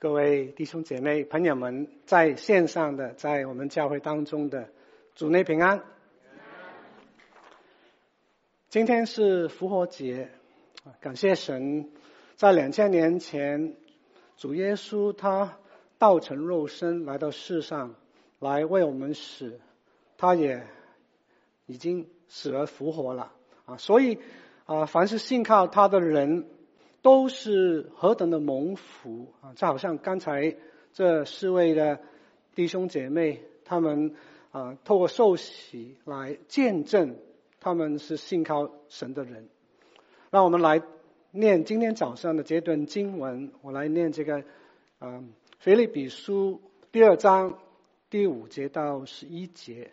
各位弟兄姐妹、朋友们，在线上的，在我们教会当中的，主内平安。今天是复活节，感谢神，在两千年前，主耶稣他道成肉身来到世上，来为我们死，他也已经死而复活了啊！所以啊，凡是信靠他的人。都是何等的蒙福啊！就好像刚才这四位的弟兄姐妹，他们啊，透过受洗来见证他们是信靠神的人。让我们来念今天早上的这段经文，我来念这个嗯，腓立比书第二章第五节到十一节。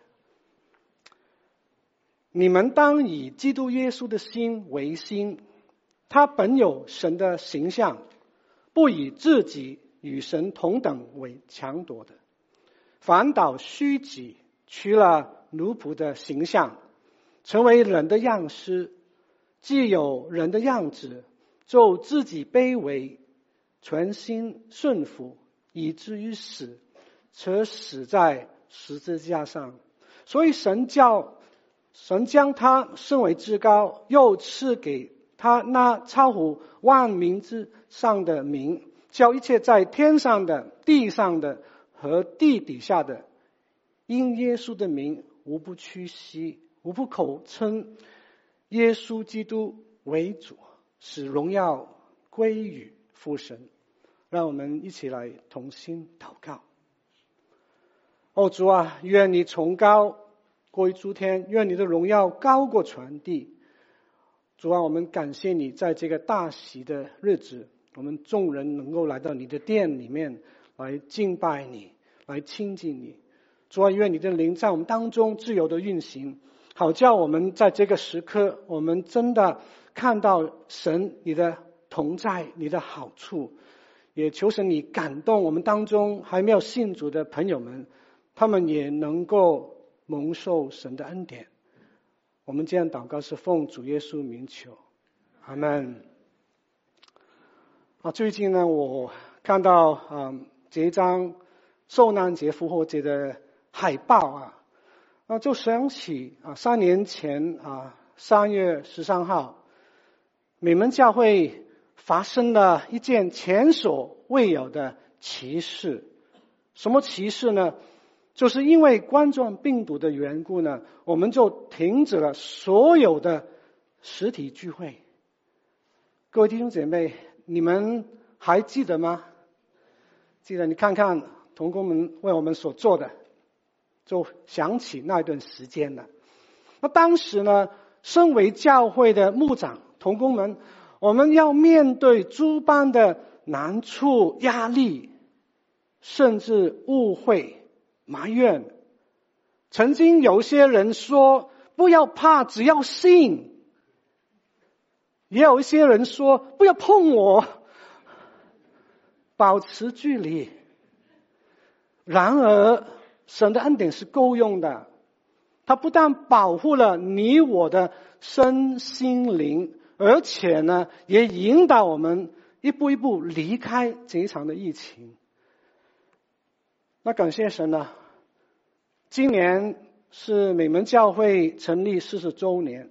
你们当以基督耶稣的心为心。他本有神的形象，不以自己与神同等为强夺的，反倒虚己，取了奴仆的形象，成为人的样式。既有人的样子，就自己卑微，全心顺服，以至于死，且死在十字架上。所以神叫神将他升为至高，又赐给。他那超乎万民之上的名，叫一切在天上的、地上的和地底下的，因耶稣的名，无不屈膝，无不口称耶稣基督为主，使荣耀归于父神。让我们一起来同心祷告。哦，主啊，愿你崇高过于诸天，愿你的荣耀高过全地。主啊，我们感谢你，在这个大喜的日子，我们众人能够来到你的殿里面来敬拜你，来亲近你。主啊，愿你的灵在我们当中自由的运行，好叫我们在这个时刻，我们真的看到神你的同在，你的好处。也求神你感动我们当中还没有信主的朋友们，他们也能够蒙受神的恩典。我们这样祷告是奉主耶稣名求，阿门。啊，最近呢，我看到啊这一张受难节复活节的海报啊，啊就想起啊三年前啊三月十三号，美门教会发生了一件前所未有的奇事，什么奇事呢？就是因为冠状病毒的缘故呢，我们就停止了所有的实体聚会。各位弟兄姐妹，你们还记得吗？记得，你看看同工们为我们所做的，就想起那段时间了。那当时呢，身为教会的牧长同工们，我们要面对诸般的难处、压力，甚至误会。埋怨，曾经有些人说不要怕，只要信；也有一些人说不要碰我，保持距离。然而，神的恩典是够用的，他不但保护了你我的身心灵，而且呢，也引导我们一步一步离开这一场的疫情。那感谢神呢，今年是美门教会成立四十周年，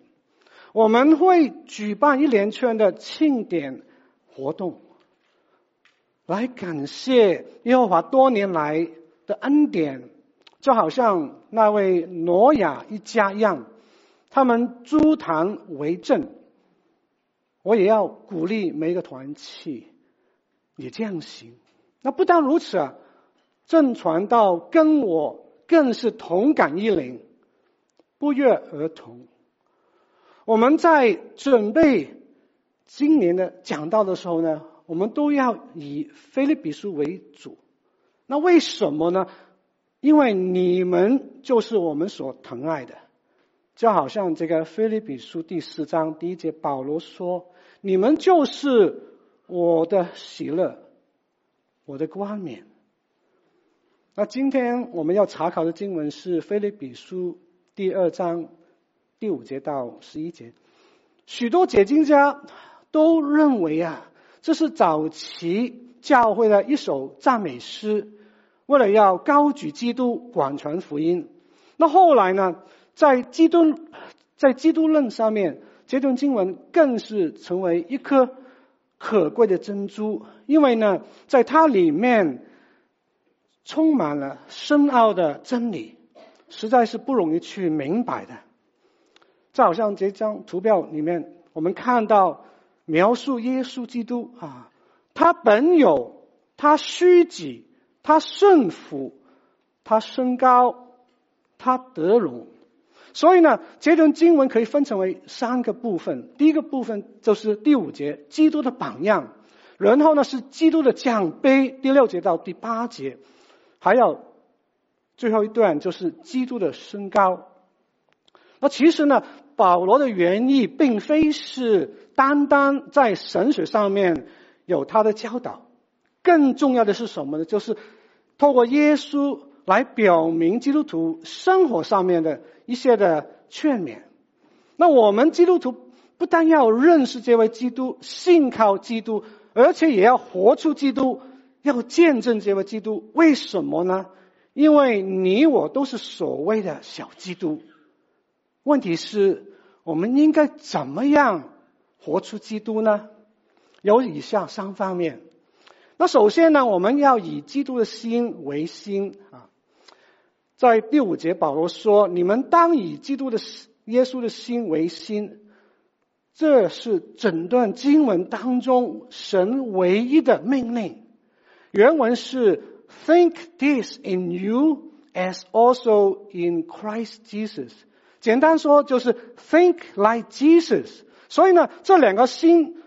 我们会举办一连串的庆典活动，来感谢耶和华多年来的恩典，就好像那位挪亚一家一样，他们筑坛为证。我也要鼓励每一个团契也这样行。那不但如此啊。正传道跟我更是同感一灵，不约而同。我们在准备今年的讲道的时候呢，我们都要以腓立比书为主。那为什么呢？因为你们就是我们所疼爱的，就好像这个腓立比书第四章第一节，保罗说：“你们就是我的喜乐，我的冠冕。”那今天我们要查考的经文是《腓立比书》第二章第五节到十一节。许多解经家都认为啊，这是早期教会的一首赞美诗，为了要高举基督、广传福音。那后来呢，在基督在基督论上面，这段经文更是成为一颗可贵的珍珠，因为呢，在它里面充满了深奥的真理，实在是不容易去明白的。就好像这张图表里面，我们看到描述耶稣基督啊，他本有，他虚己，他顺服，他升高，他得荣。所以呢，这段经文可以分成为三个部分。第一个部分就是第五节，基督的榜样；然后呢是基督的奖杯，第六节到第八节，还有最后一段就是基督的升高。那其实呢，保罗的原意并非是单单在神学上面有他的教导，更重要的是什么呢？就是透过耶稣来表明基督徒生活上面的一些的劝勉。那我们基督徒不但要认识这位基督，信靠基督，而且也要活出基督，要见证这位基督。为什么呢？因为你我都是所谓的小基督。问题是，我们应该怎么样活出基督呢？有以下三方面。那首先呢，我们要以基督的心为心啊。在第五节，保罗说：“你们当以基督的耶稣的心为心。”这是整段经文当中神唯一的命令。原文是：“Think this in you as also in Christ Jesus。”简单说就是 think like Jesus。所以呢，这两个心，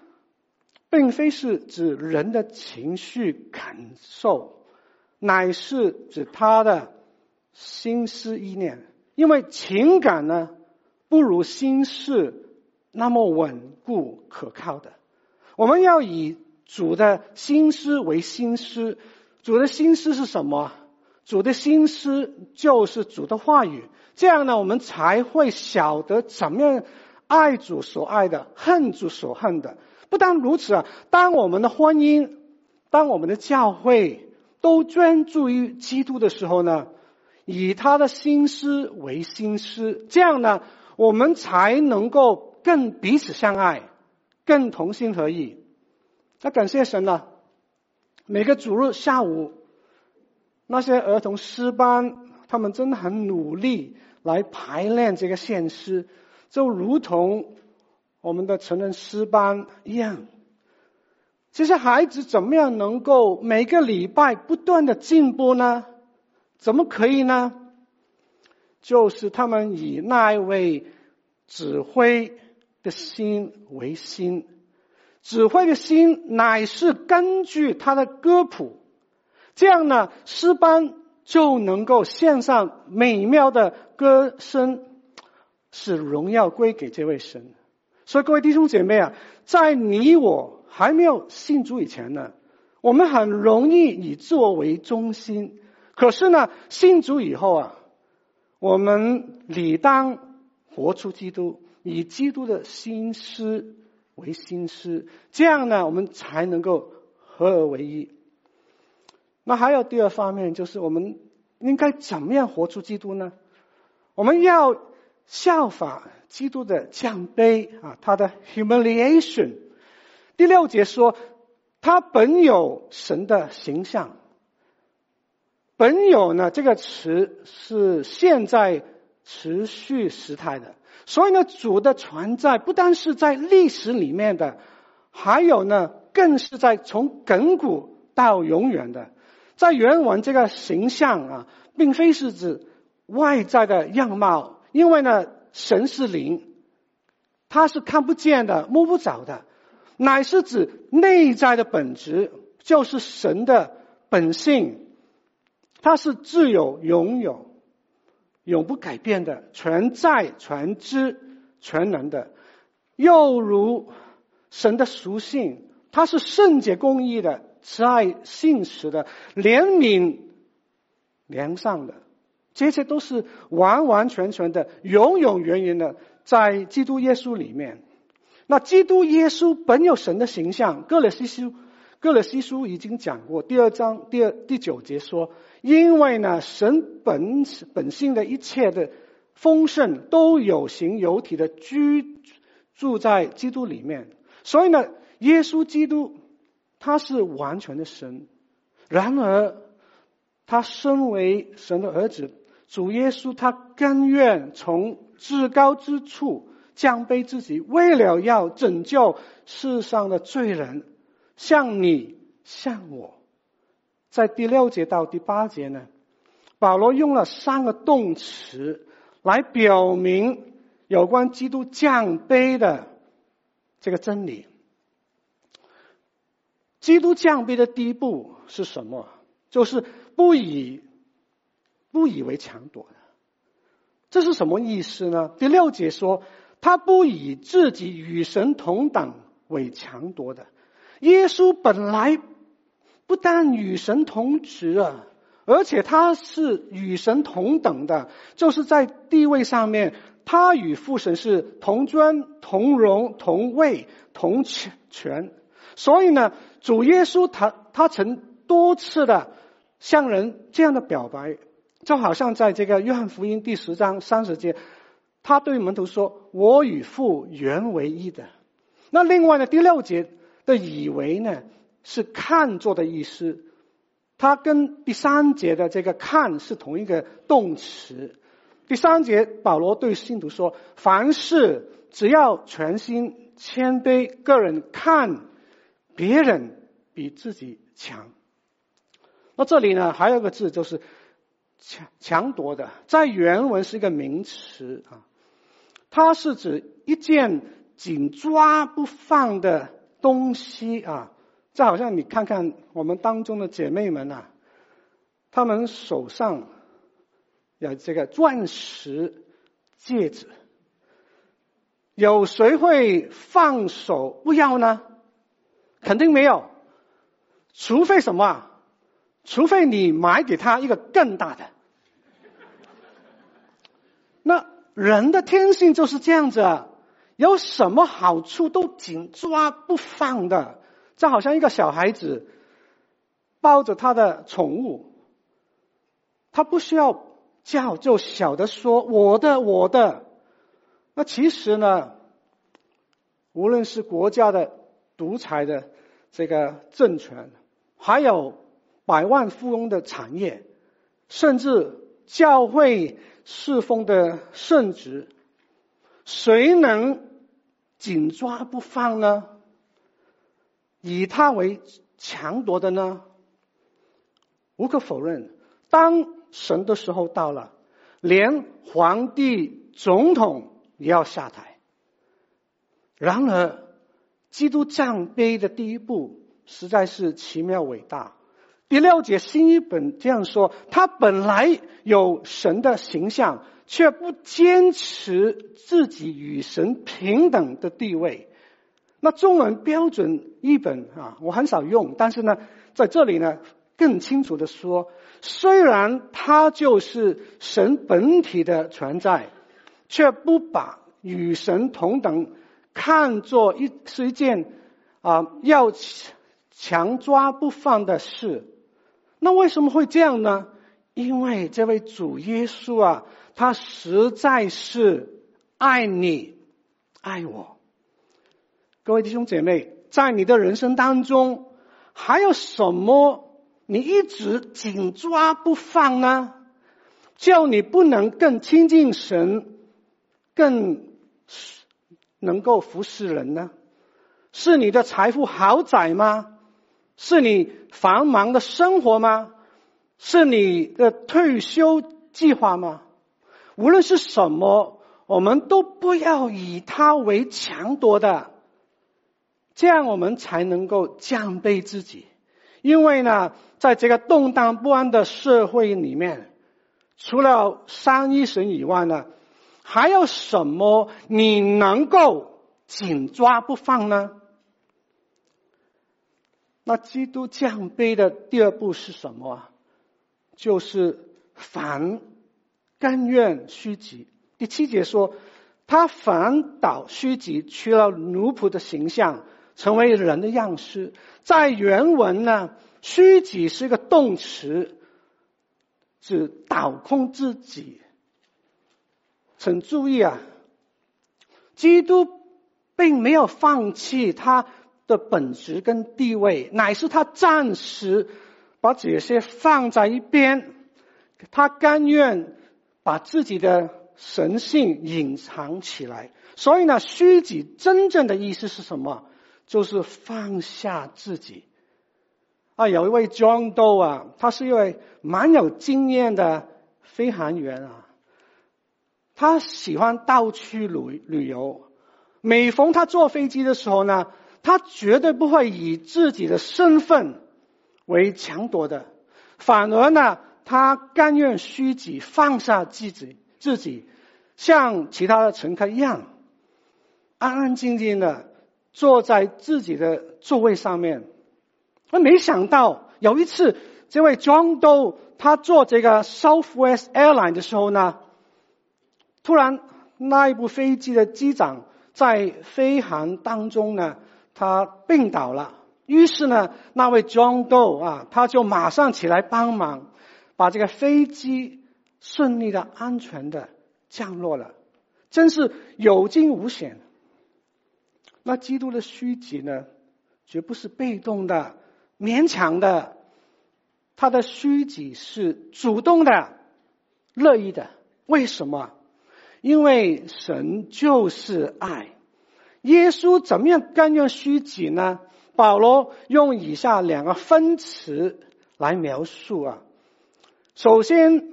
并非是指人的情绪感受，乃是指他的心思意念。因为情感呢，不如心事那么稳固可靠的。我们要以主的心思为心思。主的心思是什么？主的心思就是主的话语。这样呢，我们才会晓得怎么样爱主所爱的，恨主所恨的。不但如此啊，当我们的婚姻，当我们的教会都专注于基督的时候呢，以他的心思为心思，这样呢，我们才能够更彼此相爱，更同心合意。那感谢神了，每个主日下午，那些儿童诗班，他们真的很努力。来排练这个献诗，就如同我们的成人诗班一样。这些孩子怎么样能够每个礼拜不断的进步呢？怎么可以呢？就是他们以那一位指挥的心为心，指挥的心乃是根据他的歌谱，这样呢，诗班。就能够献上美妙的歌声，使荣耀归给这位神。所以各位弟兄姐妹啊，在你我还没有信主以前呢，我们很容易以自我为中心。可是呢，信主以后啊，我们理当活出基督，以基督的心思为心思，这样呢，我们才能够合而为一。那还有第二方面，就是我们应该怎么样活出基督呢？我们要效法基督的降卑啊，他的 humiliation。第六节说，他本有神的形象。本有呢，这个词是现在持续时态的，所以呢，主的存在不单是在历史里面的，还有呢，更是在从亘古到永远的。在原文这个形象啊，并非是指外在的样貌，因为呢，神是灵，他是看不见的、摸不着的，乃是指内在的本质，就是神的本性，他是自有、拥有、永不改变的、全在、全知、全能的，又如神的属性，他是圣洁、公义的。慈爱信实的、怜悯良善的，这些都是完完全全的、永永远远的，在基督耶稣里面。那基督耶稣本有神的形象，歌罗西书歌罗西书已经讲过，第二章第二第九节说，因为呢，神本本性的一切的丰盛都有形有体的居住在基督里面，所以呢，耶稣基督他是完全的神。然而，他身为神的儿子，主耶稣他甘愿从至高之处降卑自己，为了要拯救世上的罪人。像你，像我，在第六节到第八节呢，保罗用了三个动词来表明有关基督降卑的这个真理。基督降卑的第一步是什么？就是不以不以为强夺的。这是什么意思呢？第六节说，他不以自己与神同等为强夺的。耶稣本来不但与神同职啊，而且他是与神同等的，就是在地位上面，他与父神是同尊、同荣、同位、同权。所以呢，主耶稣他他曾多次的向人这样的表白，就好像在这个约翰福音第十章三十节，他对门徒说：“我与父原为一的。”那另外呢，第六节。的以为呢，是看作的意思，它跟第三节的这个看是同一个动词。第三节保罗对信徒说：“凡事只要全心谦卑，个人看别人比自己强。”那这里呢，还有一个字就是强强夺的，在原文是一个名词啊，它是指一件紧抓不放的。东西啊，这好像你看看我们当中的姐妹们啊，她们手上有这个钻石戒指，有谁会放手不要呢？肯定没有，除非什么？除非你买给她一个更大的。那人的天性就是这样子啊。有什么好处都紧抓不放的，就好像一个小孩子抱着他的宠物，他不需要叫，就晓得说我的我的。那其实呢，无论是国家的独裁的这个政权，还有百万富翁的产业，甚至教会侍奉的圣职，谁能紧抓不放呢？以他为强夺的呢？无可否认，当神的时候到了，连皇帝、总统也要下台。然而，基督降卑的第一步实在是奇妙伟大。第六节新一本这样说：他本来有神的形象。却不坚持自己与神平等的地位。那中文标准译本啊，我很少用，但是呢，在这里呢，更清楚的说，虽然他就是神本体的存在，却不把与神同等看作一是一件啊要强抓不放的事。那为什么会这样呢？因为这位主耶稣啊。他实在是爱你，爱我。各位弟兄姐妹，在你的人生当中，还有什么你一直紧抓不放呢？叫你不能更亲近神，更能够服侍人呢？是你的财富豪宅吗？是你繁忙的生活吗？是你的退休计划吗？无论是什么，我们都不要以他为强夺的，这样我们才能够降卑自己。因为呢，在这个动荡不安的社会里面，除了三一神以外呢，还有什么你能够紧抓不放呢？那基督降卑的第二步是什么？就是凡。甘愿虚己。第七节说，他反倒虚己，取了奴仆的形象，成为人的样式。在原文呢，虚己是一个动词，指倒空自己。请注意啊，基督并没有放弃他的本质跟地位，乃是他暂时把这些放在一边，他甘愿把自己的神性隐藏起来。所以呢，虚己真正的意思是什么？就是放下自己。啊，有一位 John Doe 啊，他是一位蛮有经验的飞行员啊，他喜欢到处旅旅游。每逢他坐飞机的时候呢，他绝对不会以自己的身份为抢夺的，反而呢，他甘愿虚己，放下自己，自己像其他的乘客一样。安安静静的坐在自己的座位上面，而没想到有一次，这位 John Doe 他坐这个 Southwest Airline 的时候呢，突然那一部飞机的机长在飞行当中呢，他病倒了。于是呢，那位 John Doe 啊，他就马上起来帮忙，把这个飞机顺利的、安全的降落了，真是有惊无险。那基督的虚己呢，绝不是被动的、勉强的，他的虚己是主动的、乐意的。为什么？因为神就是爱。耶稣怎么样甘愿虚己呢？保罗用以下两个分词来描述啊。首先，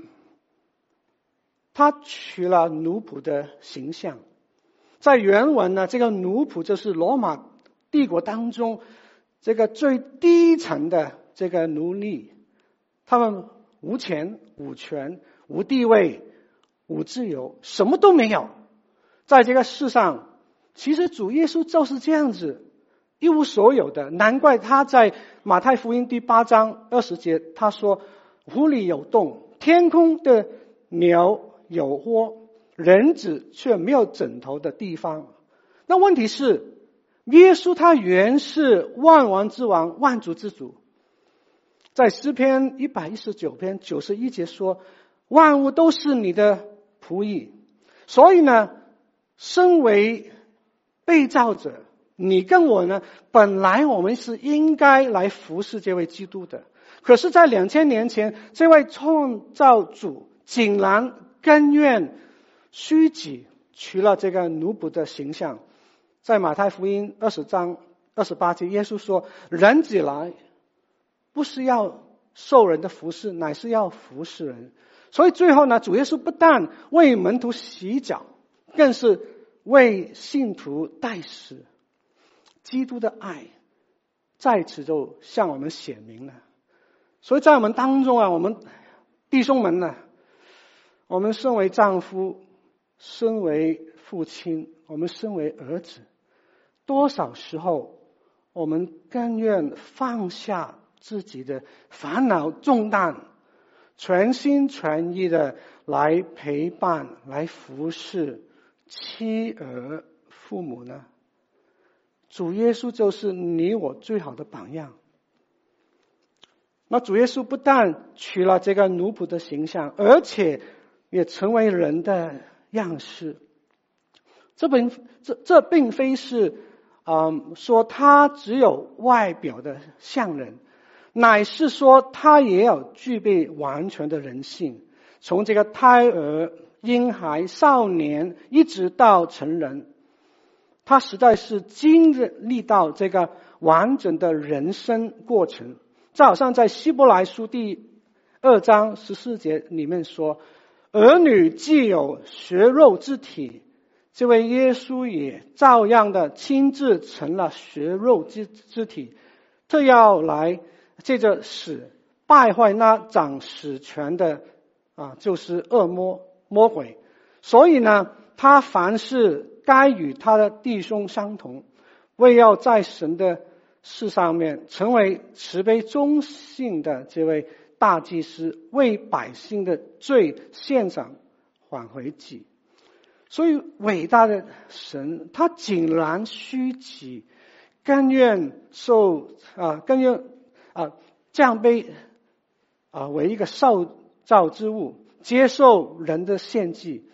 他取了奴仆的形象。在原文呢，这个奴仆就是罗马帝国当中这个最低层的这个奴隶，他们无钱、无权、无地位、无自由，什么都没有。在这个世上，其实主耶稣就是这样子一无所有的。难怪他在马太福音第八章二十节他说：“湖里有洞，天空的鸟有窝。”人子却没有枕头的地方。那问题是，耶稣他原是万王之王、万主之主。在诗篇一百一十九篇九十一节说：“万物都是你的仆役。”所以呢，身为被造者，你跟我呢，本来我们是应该来服侍这位基督的。可是，在两千年前，这位创造主竟然甘愿。虚己取了这个奴仆的形象，在马太福音二十章二十八节，耶稣说：“人子来，不是要受人的服侍，乃是要服侍人。”所以最后呢，主耶稣不但为门徒洗脚，更是为信徒代死。基督的爱在此就向我们显明了。所以在我们当中啊，我们弟兄们呢，我们身为丈夫。身为父亲，我们身为儿子，多少时候我们甘愿放下自己的烦恼重担，全心全意的来陪伴、来服侍妻儿父母呢？主耶稣就是你我最好的榜样。那主耶稣不但取了这个奴仆的形象，而且也成为人的。样式，这并这这并非是，嗯，说他只有外表的像人，乃是说他也要具备完全的人性。从这个胎儿、婴孩、少年，一直到成人，他实在是经历到这个完整的人生过程。就好像在希伯来书第二章十四节里面说。儿女既有血肉之体，这位耶稣也照样的亲自成了血肉之之体，这要来借着死败坏那掌死权的啊，就是恶魔魔鬼。所以呢，他凡是该与他的弟兄相同，为要在神的事上面成为慈悲忠信的这位。大祭司为百姓的罪献上挽回祭，所以伟大的神他竟然虚己，甘愿受啊，甘愿啊，降卑啊，为一个受造之物，接受人的献祭。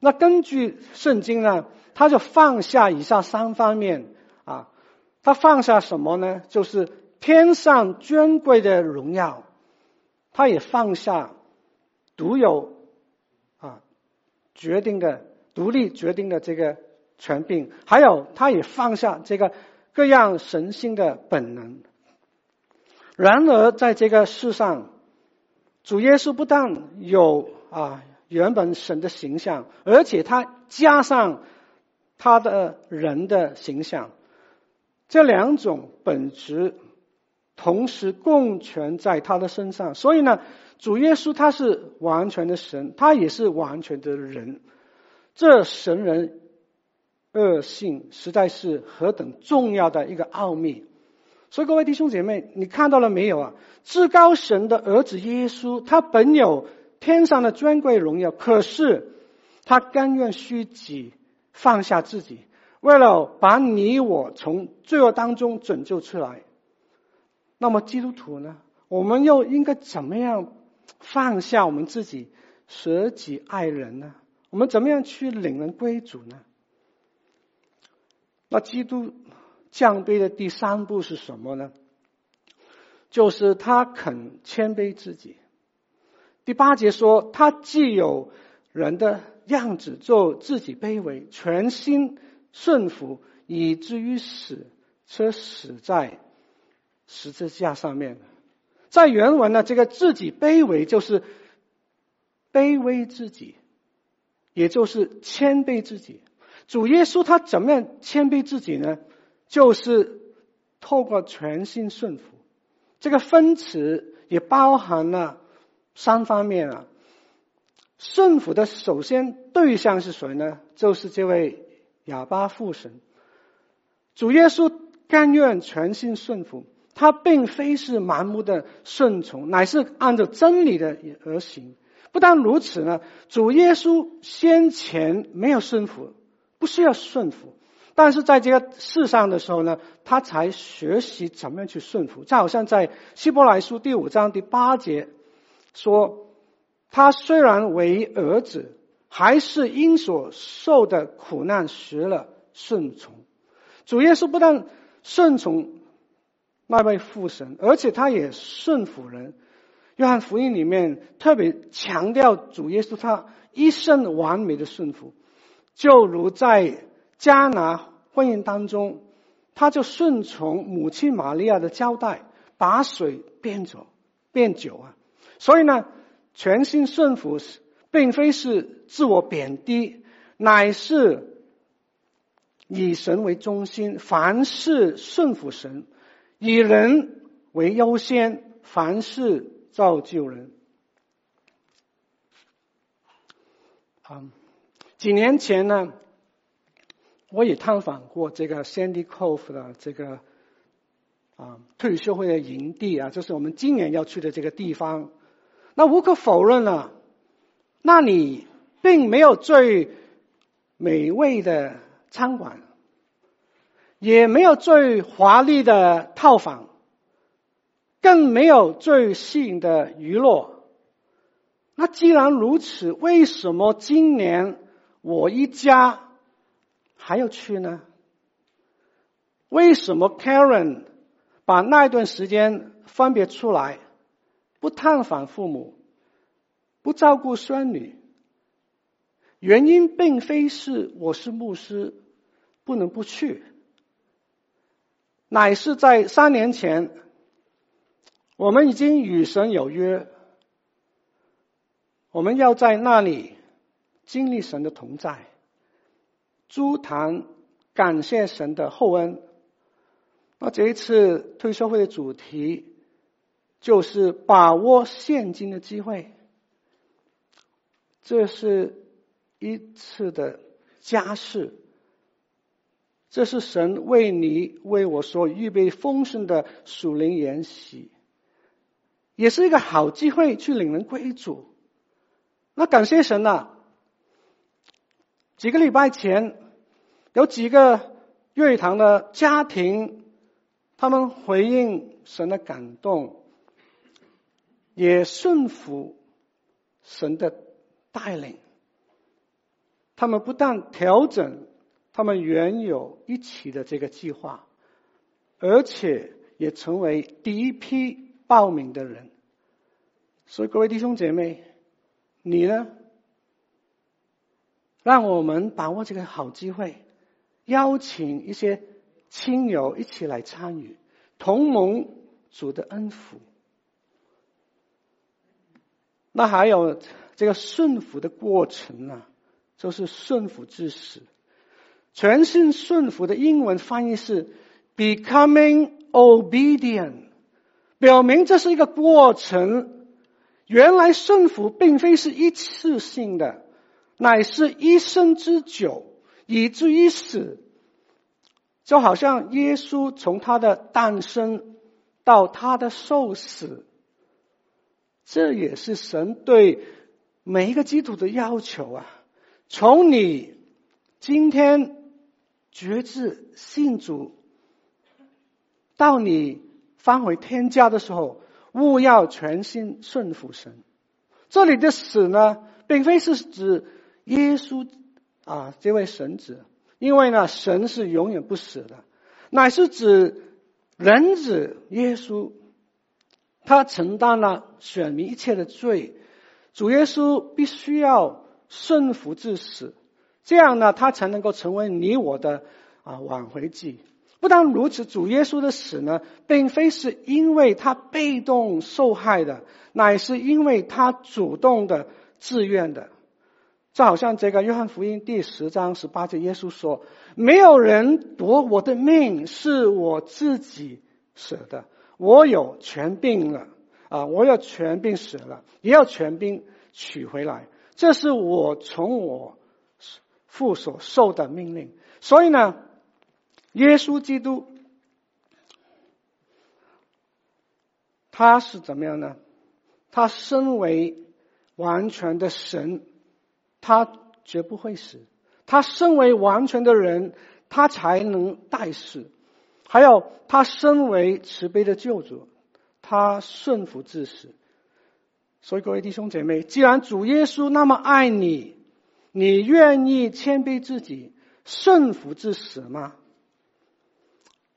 那根据圣经呢，他就放下以下三方面啊，他放下什么呢？就是天上尊贵的荣耀，他也放下独有啊决定的独立决定的这个权柄，还有他也放下这个各样神性的本能。然而，在这个世上，主耶稣不但有啊。原本神的形象，而且他加上他的人的形象，这两种本质同时共存在他的身上。所以呢，主耶稣他是完全的神，他也是完全的人。这神人二性实在是何等重要的一个奥秘。所以各位弟兄姐妹，你看到了没有啊？至高神的儿子耶稣，他本有。天上的尊贵荣耀，可是他甘愿虚己，放下自己，为了把你我从罪恶当中拯救出来。那么基督徒呢？我们又应该怎么样放下我们自己，舍己爱人呢？我们怎么样去领人归主呢？那基督降卑的第三步是什么呢？就是他肯谦卑自己。第八节说，他既有人的样子，就自己卑微，全心顺服，以至于死，却死在十字架上面。在原文呢，这个自己卑微就是卑微自己，也就是谦卑自己。主耶稣他怎么样谦卑自己呢？就是透过全心顺服。这个分词也包含了。三方面啊，顺服的首先对象是谁呢？就是这位哑巴父神。主耶稣甘愿全心顺服，他并非是盲目的顺从，乃是按照真理的而行。不但如此呢，主耶稣先前没有顺服，不需要顺服，但是在这个世上的时候呢，他才学习怎么样去顺服。就好像在希伯来书第五章第八节。说，他虽然为儿子，还是因所受的苦难学了顺从。主耶稣不但顺从那位父神，而且他也顺服人。约翰福音里面特别强调主耶稣他一生完美的顺服，就如在迦拿婚宴当中，他就顺从母亲玛利亚的交代，把水变酒，变酒啊。所以呢，全心顺服并非是自我贬低，乃是以神为中心，凡事顺服神，以人为优先，凡事造就人。啊，几年前呢，我也探访过这个 Sandy Cove 的这个啊退休会的营地啊，就是我们今年要去的这个地方。那无可否认呢，那里并没有最美味的餐馆，也没有最华丽的套房，更没有最吸引的娱乐。那既然如此，为什么今年我一家还要去呢？为什么 Karen 把那一段时间分别出来？不探访父母，不照顾孙女，原因并非是我是牧师不能不去，乃是在三年前，我们已经与神有约，我们要在那里经历神的同在，筑坛感谢神的厚恩。那这一次退休会的主题。就是把握现今的机会，这是一次的家事，这是神为你为我所预备丰盛的属灵筵席，也是一个好机会去领人归主。那感谢神呐！几个礼拜前，有几个粤语堂的家庭他们回应神的感动，也顺服神的带领。他们不但调整他们原有一起的这个计划，而且也成为第一批报名的人。所以，各位弟兄姐妹，你呢？让我们把握这个好机会，邀请一些亲友一起来参与，同盟主的恩福。那还有这个顺服的过程呢？就是顺服至死。全心顺服的英文翻译是 becoming obedient，表明这是一个过程。原来顺服并非是一次性的，乃是一生之久，以至于死。就好像耶稣从他的诞生到他的受死，这也是神对每一个基督徒的要求啊！从你今天决志信主，到你返回天家的时候。务要全心顺服神。这里的死呢，并非是指耶稣啊这位神子，因为呢，神是永远不死的，乃是指人子耶稣，他承担了选民一切的罪，主耶稣必须要顺服至死，这样呢，他才能够成为你我的啊挽回祭。不但如此，主耶稣的死呢，并非是因为他被动受害的，乃是因为他主动的、自愿的。就好像这个约翰福音第十章十八节，耶稣说：“没有人夺我的命，是我自己舍的。我有权病了啊，我有权病死了，也要权病取回来。这是我从我父所受的命令。所以呢。”耶稣基督，他是怎么样呢？他身为完全的神，他绝不会死；他身为完全的人，他才能代死。还有，他身为慈悲的救主，他顺服至死。所以，各位弟兄姐妹，既然主耶稣那么爱你，你愿意谦卑自己，顺服至死吗？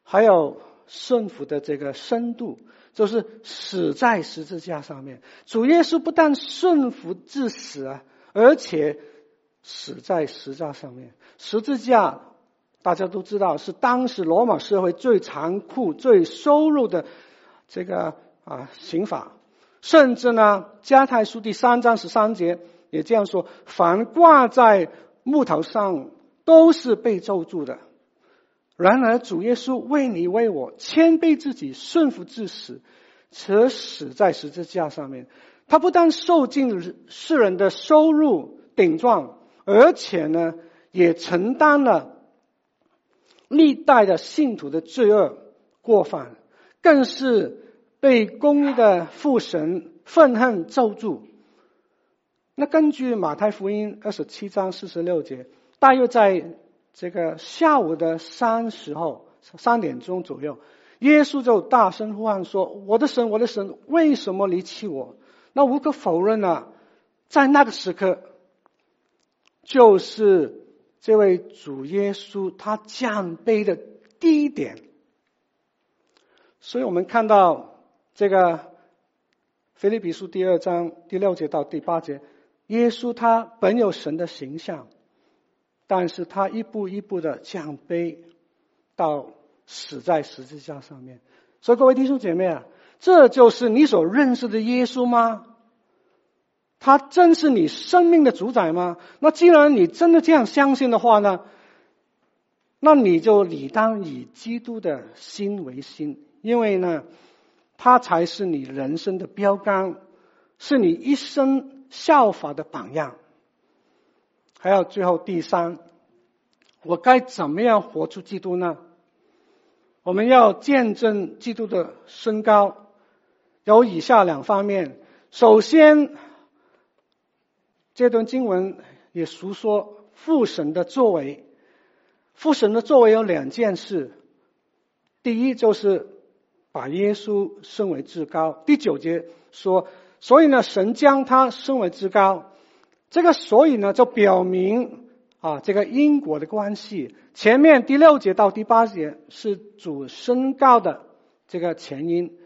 还有顺服的这个深度，就是死在十字架上面。主耶稣不但顺服至死啊，而且死在十字架上面。十字架大家都知道是当时罗马社会最残酷、最羞辱的这个啊刑法。甚至呢，加太书第三章十三节也这样说：凡挂在木头上都是被咒住的。然而，主耶稣为你为我谦卑自己，顺服至死，且死在十字架上面。他不但受尽世人的羞辱顶撞，而且呢，也承担了历代的信徒的罪恶过犯，更是被公义的父神愤恨咒诅。那根据马太福音二十七章四十六节，大约在。这个下午的三时候，三点钟左右，耶稣就大声呼喊说：“我的神，我的神，为什么离弃我？”那无可否认呢，在那个时刻，就是这位主耶稣他降卑的第一点。所以我们看到这个腓立比书第二章第六节到第八节，耶稣他本有神的形象。但是他一步一步的降卑，到死在十字架上面。所以各位弟兄姐妹啊，这就是你所认识的耶稣吗？他真是你生命的主宰吗？那既然你真的这样相信的话呢，那你就理当以基督的心为心，因为呢，他才是你人生的标杆，是你一生效法的榜样。还有最后第三，我该怎么样活出基督呢？我们要见证基督的身高，有以下两方面。首先，这段经文也述说父神的作为。父神的作为有两件事：第一就是把耶稣升为至高。第九节说，所以呢，神将他升为至高。这个所以呢，就表明啊，这个因果的关系。前面第六节到第八节是主升高的这个前因，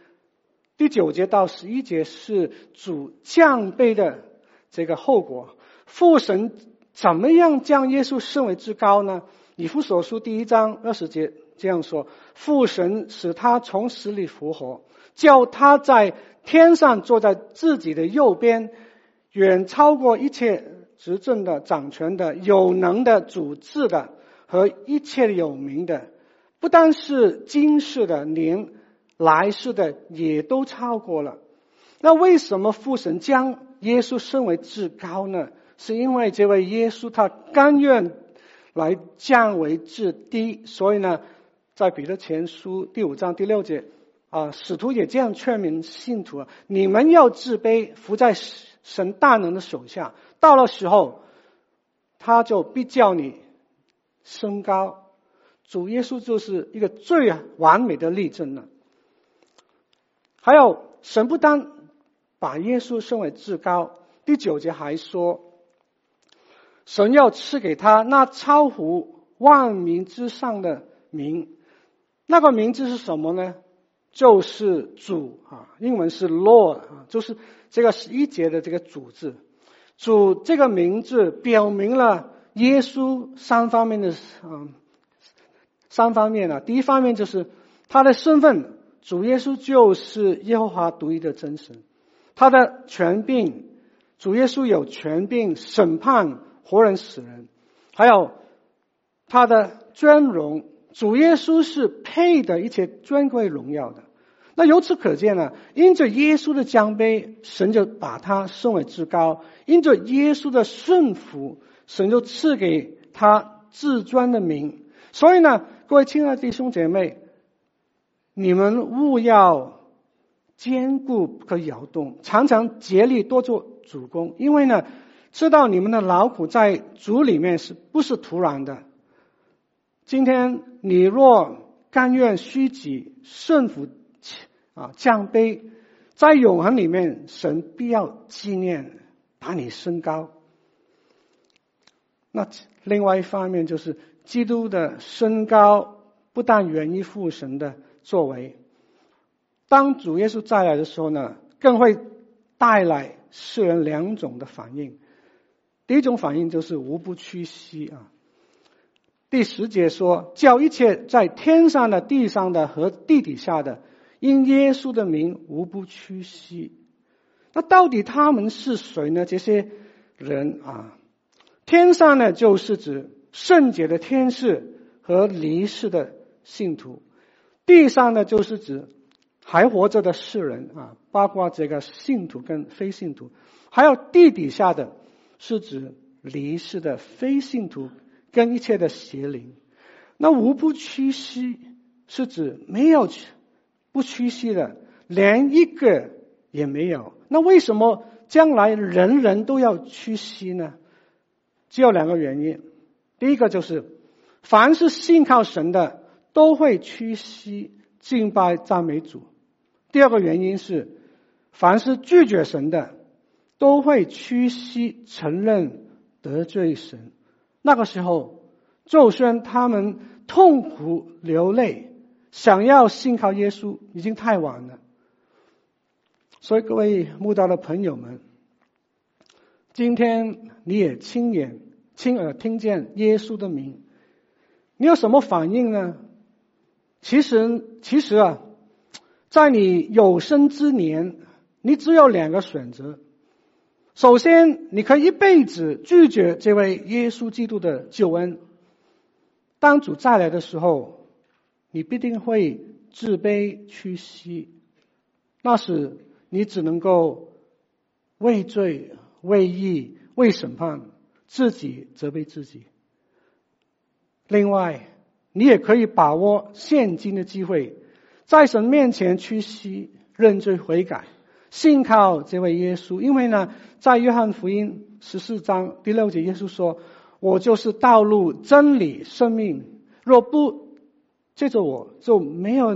第九节到十一节是主降卑的这个后果。父神怎么样将耶稣升为至高呢？以弗所书第一章二十节这样说：父神使他从死里复活，叫他在天上坐在自己的右边。远超过一切执政的、掌权的、有能的、主治的和一切有名的，不单是今世的，连来世的也都超过了。那为什么父神将耶稣身为至高呢？是因为这位耶稣他甘愿来降为至低，所以呢，在彼得前书第五章第六节啊，使徒也这样劝勉信徒啊：你们要自卑，伏在。神大能的手下，到了时候，他就必叫你升高。主耶稣就是一个最完美的例证了。还有，神不单把耶稣升为至高，第九节还说，神要赐给他那超乎万民之上的名。那个名字是什么呢？就是主啊，英文是 Lord 啊，就是这个十一节的这个主字。主这个名字表明了耶稣三方面的嗯，三方面啊。第一方面就是他的身份，主耶稣就是耶和华独一的真神。他的权柄，主耶稣有权柄审判活人死人。还有他的尊荣。主耶稣是配的一切尊贵荣耀的，那由此可见呢，因着耶稣的降卑，神就把他升为至高；因着耶稣的顺服，神就赐给他至尊的名。所以呢，各位亲爱的弟兄姐妹，你们务要坚固不可摇动，常常竭力多做主工，因为呢，知道你们的劳苦在主里面是不是徒然的。今天你若甘愿虚己、顺服啊、降卑，在永恒里面，神必要纪念，把你升高。那另外一方面就是，基督的升高不但源于父神的作为，当主耶稣再来的时候呢，更会带来世人两种的反应。第一种反应就是无不屈膝啊。第十节说：“叫一切在天上的、地上的和地底下的，因耶稣的名，无不屈膝。”那到底他们是谁呢？这些人啊，天上呢，就是指圣洁的天使和离世的信徒；地上呢，就是指还活着的世人啊，包括这个信徒跟非信徒；还有地底下的，是指离世的非信徒。跟一切的邪灵，那无不屈膝，是指没有不屈膝的，连一个也没有。那为什么将来人人都要屈膝呢？只有两个原因。第一个就是，凡是信靠神的，都会屈膝敬拜赞美主。第二个原因是，凡是拒绝神的，都会屈膝承认得罪神。那个时候，就算他们痛苦流泪，想要信靠耶稣，已经太晚了。所以，各位慕道的朋友们，今天你也亲眼、亲耳听见耶稣的名，你有什么反应呢？其实，其实啊，在你有生之年，你只有两个选择。首先，你可以一辈子拒绝这位耶稣基督的救恩。当主再来的时候，你必定会自卑屈膝。那时，你只能够畏罪、畏义、畏审判，自己责备自己。另外，你也可以把握现今的机会，在神面前屈膝认罪悔改。信靠这位耶稣，因为呢，在约翰福音十四章第六节，耶稣说：“我就是道路、真理、生命。若不借着我就没有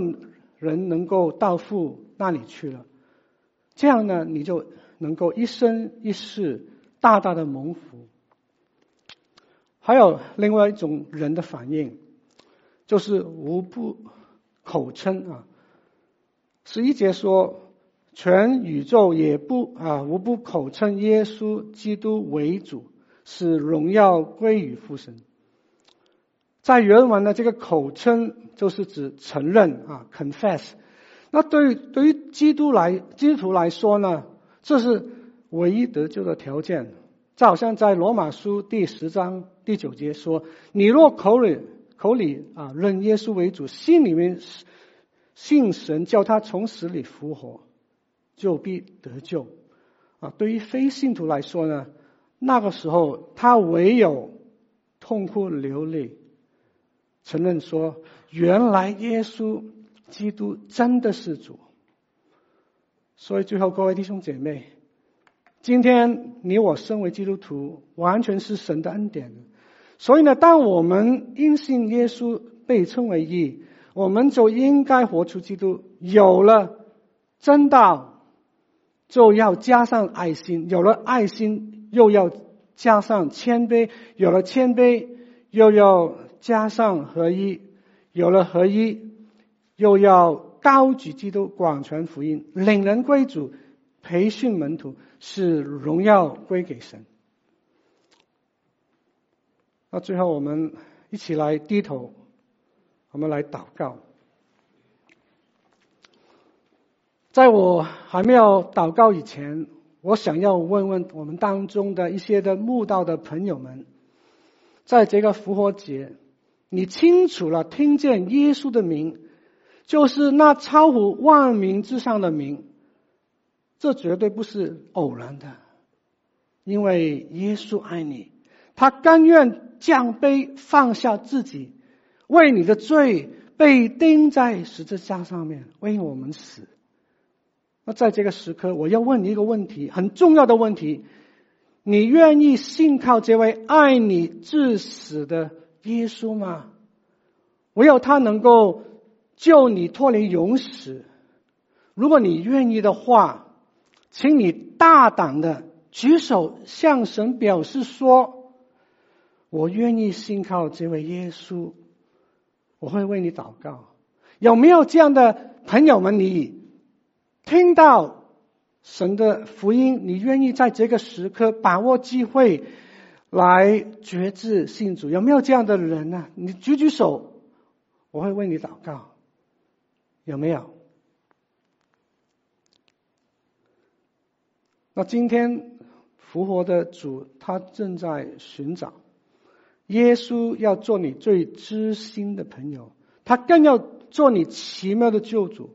人能够到父那里去了。这样呢，你就能够一生一世大大的蒙福。还有另外一种人的反应，就是无不口称啊。十一节说，全宇宙也不啊无不口称耶稣基督为主，使荣耀归于父神。在原文的这个口称就是指承认啊，confess。那对于对于基督来基督徒来说呢，这是唯一得救的条件。就好像在罗马书第十章第九节说：“你若口里口里啊认耶稣为主，心里面信神叫他从死里复活，就必得救。”啊，对于非信徒来说呢，那个时候他唯有痛哭流泪。承认说，原来耶稣基督真的是主。所以最后，各位弟兄姐妹，今天你我身为基督徒，完全是神的恩典。所以呢，当我们因信耶稣被称为义，我们就应该活出基督。有了真道，就要加上爱心；有了爱心，又要加上谦卑；有了谦卑，又要。加上合一，有了合一，又要高举基督，广传福音，领人归主，培训门徒，使荣耀归给神。那最后，我们一起来低头，我们来祷告。在我还没有祷告以前，我想要问问我们当中的一些的慕道的朋友们，在这个复活节。你清楚了，听见耶稣的名，就是那超乎万名之上的名，这绝对不是偶然的，因为耶稣爱你，他甘愿降卑放下自己，为你的罪被钉在十字架上面，为我们死。那在这个时刻，我要问你一个问题，很重要的问题：你愿意信靠这位爱你至死的？耶稣吗？唯有他能够救你脱离永死。如果你愿意的话，请你大胆的举手向神表示说：“我愿意信靠这位耶稣。”我会为你祷告。有没有这样的朋友们？你听到神的福音，你愿意在这个时刻把握机会？来决志信主，有没有这样的人呢？你举举手，我会为你祷告。有没有？那今天复活的主，他正在寻找耶稣，要做你最知心的朋友，他更要做你奇妙的救主。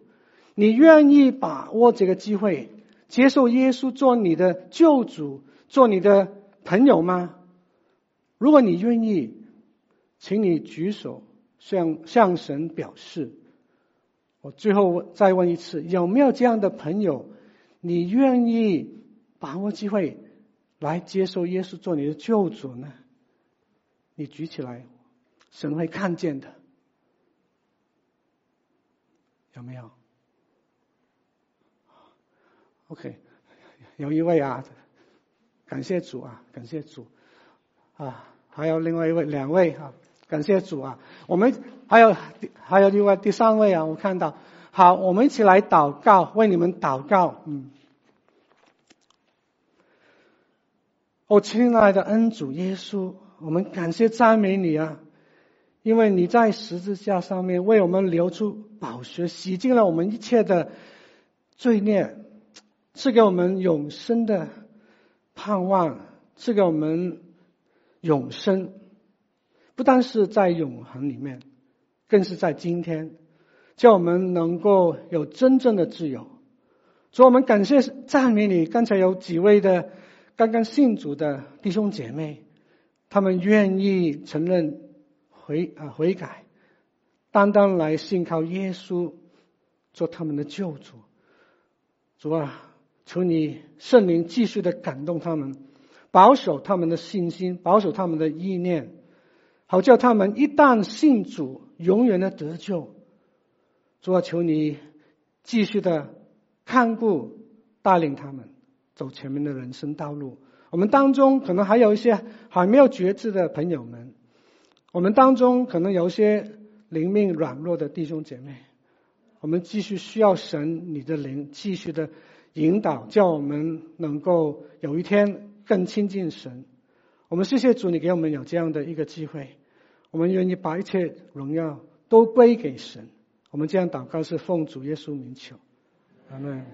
你愿意把握这个机会，接受耶稣做你的救主，做你的朋友吗？如果你愿意，请你举手向向神表示。我最后再问一次，有没有这样的朋友？你愿意把握机会来接受耶稣做你的救主呢？你举起来，神会看见的。有没有？OK，有一位啊，感谢主啊，感谢主啊。还有另外一位、两位啊，感谢主啊！我们还有还有另外第三位啊，我看到。好，我们一起来祷告，为你们祷告。嗯。哦，亲爱的恩主耶稣，我们感谢赞美你啊！因为你在十字架上面为我们流出宝血，洗净了我们一切的罪孽，赐给我们永生的盼望，赐给我们。永生不单是在永恒里面，更是在今天，叫我们能够有真正的自由。所以我们感谢赞美你。刚才有几位的刚刚信主的弟兄姐妹，他们愿意承认悔啊悔改，单单来信靠耶稣做他们的救主。主啊，求你圣灵继续的感动他们。保守他们的信心，保守他们的意念，好叫他们一旦信主，永远的得救。主啊，求你继续的看顾、带领他们走前面的人生道路。我们当中可能还有一些还没有觉知的朋友们，我们当中可能有一些灵命软弱的弟兄姐妹，我们继续需要神你的灵继续的引导，叫我们能够有一天更亲近神。我们谢谢主，你给我们有这样的一个机会，我们愿意把一切荣耀都归给神。我们这样祷告是奉主耶稣名求，阿门。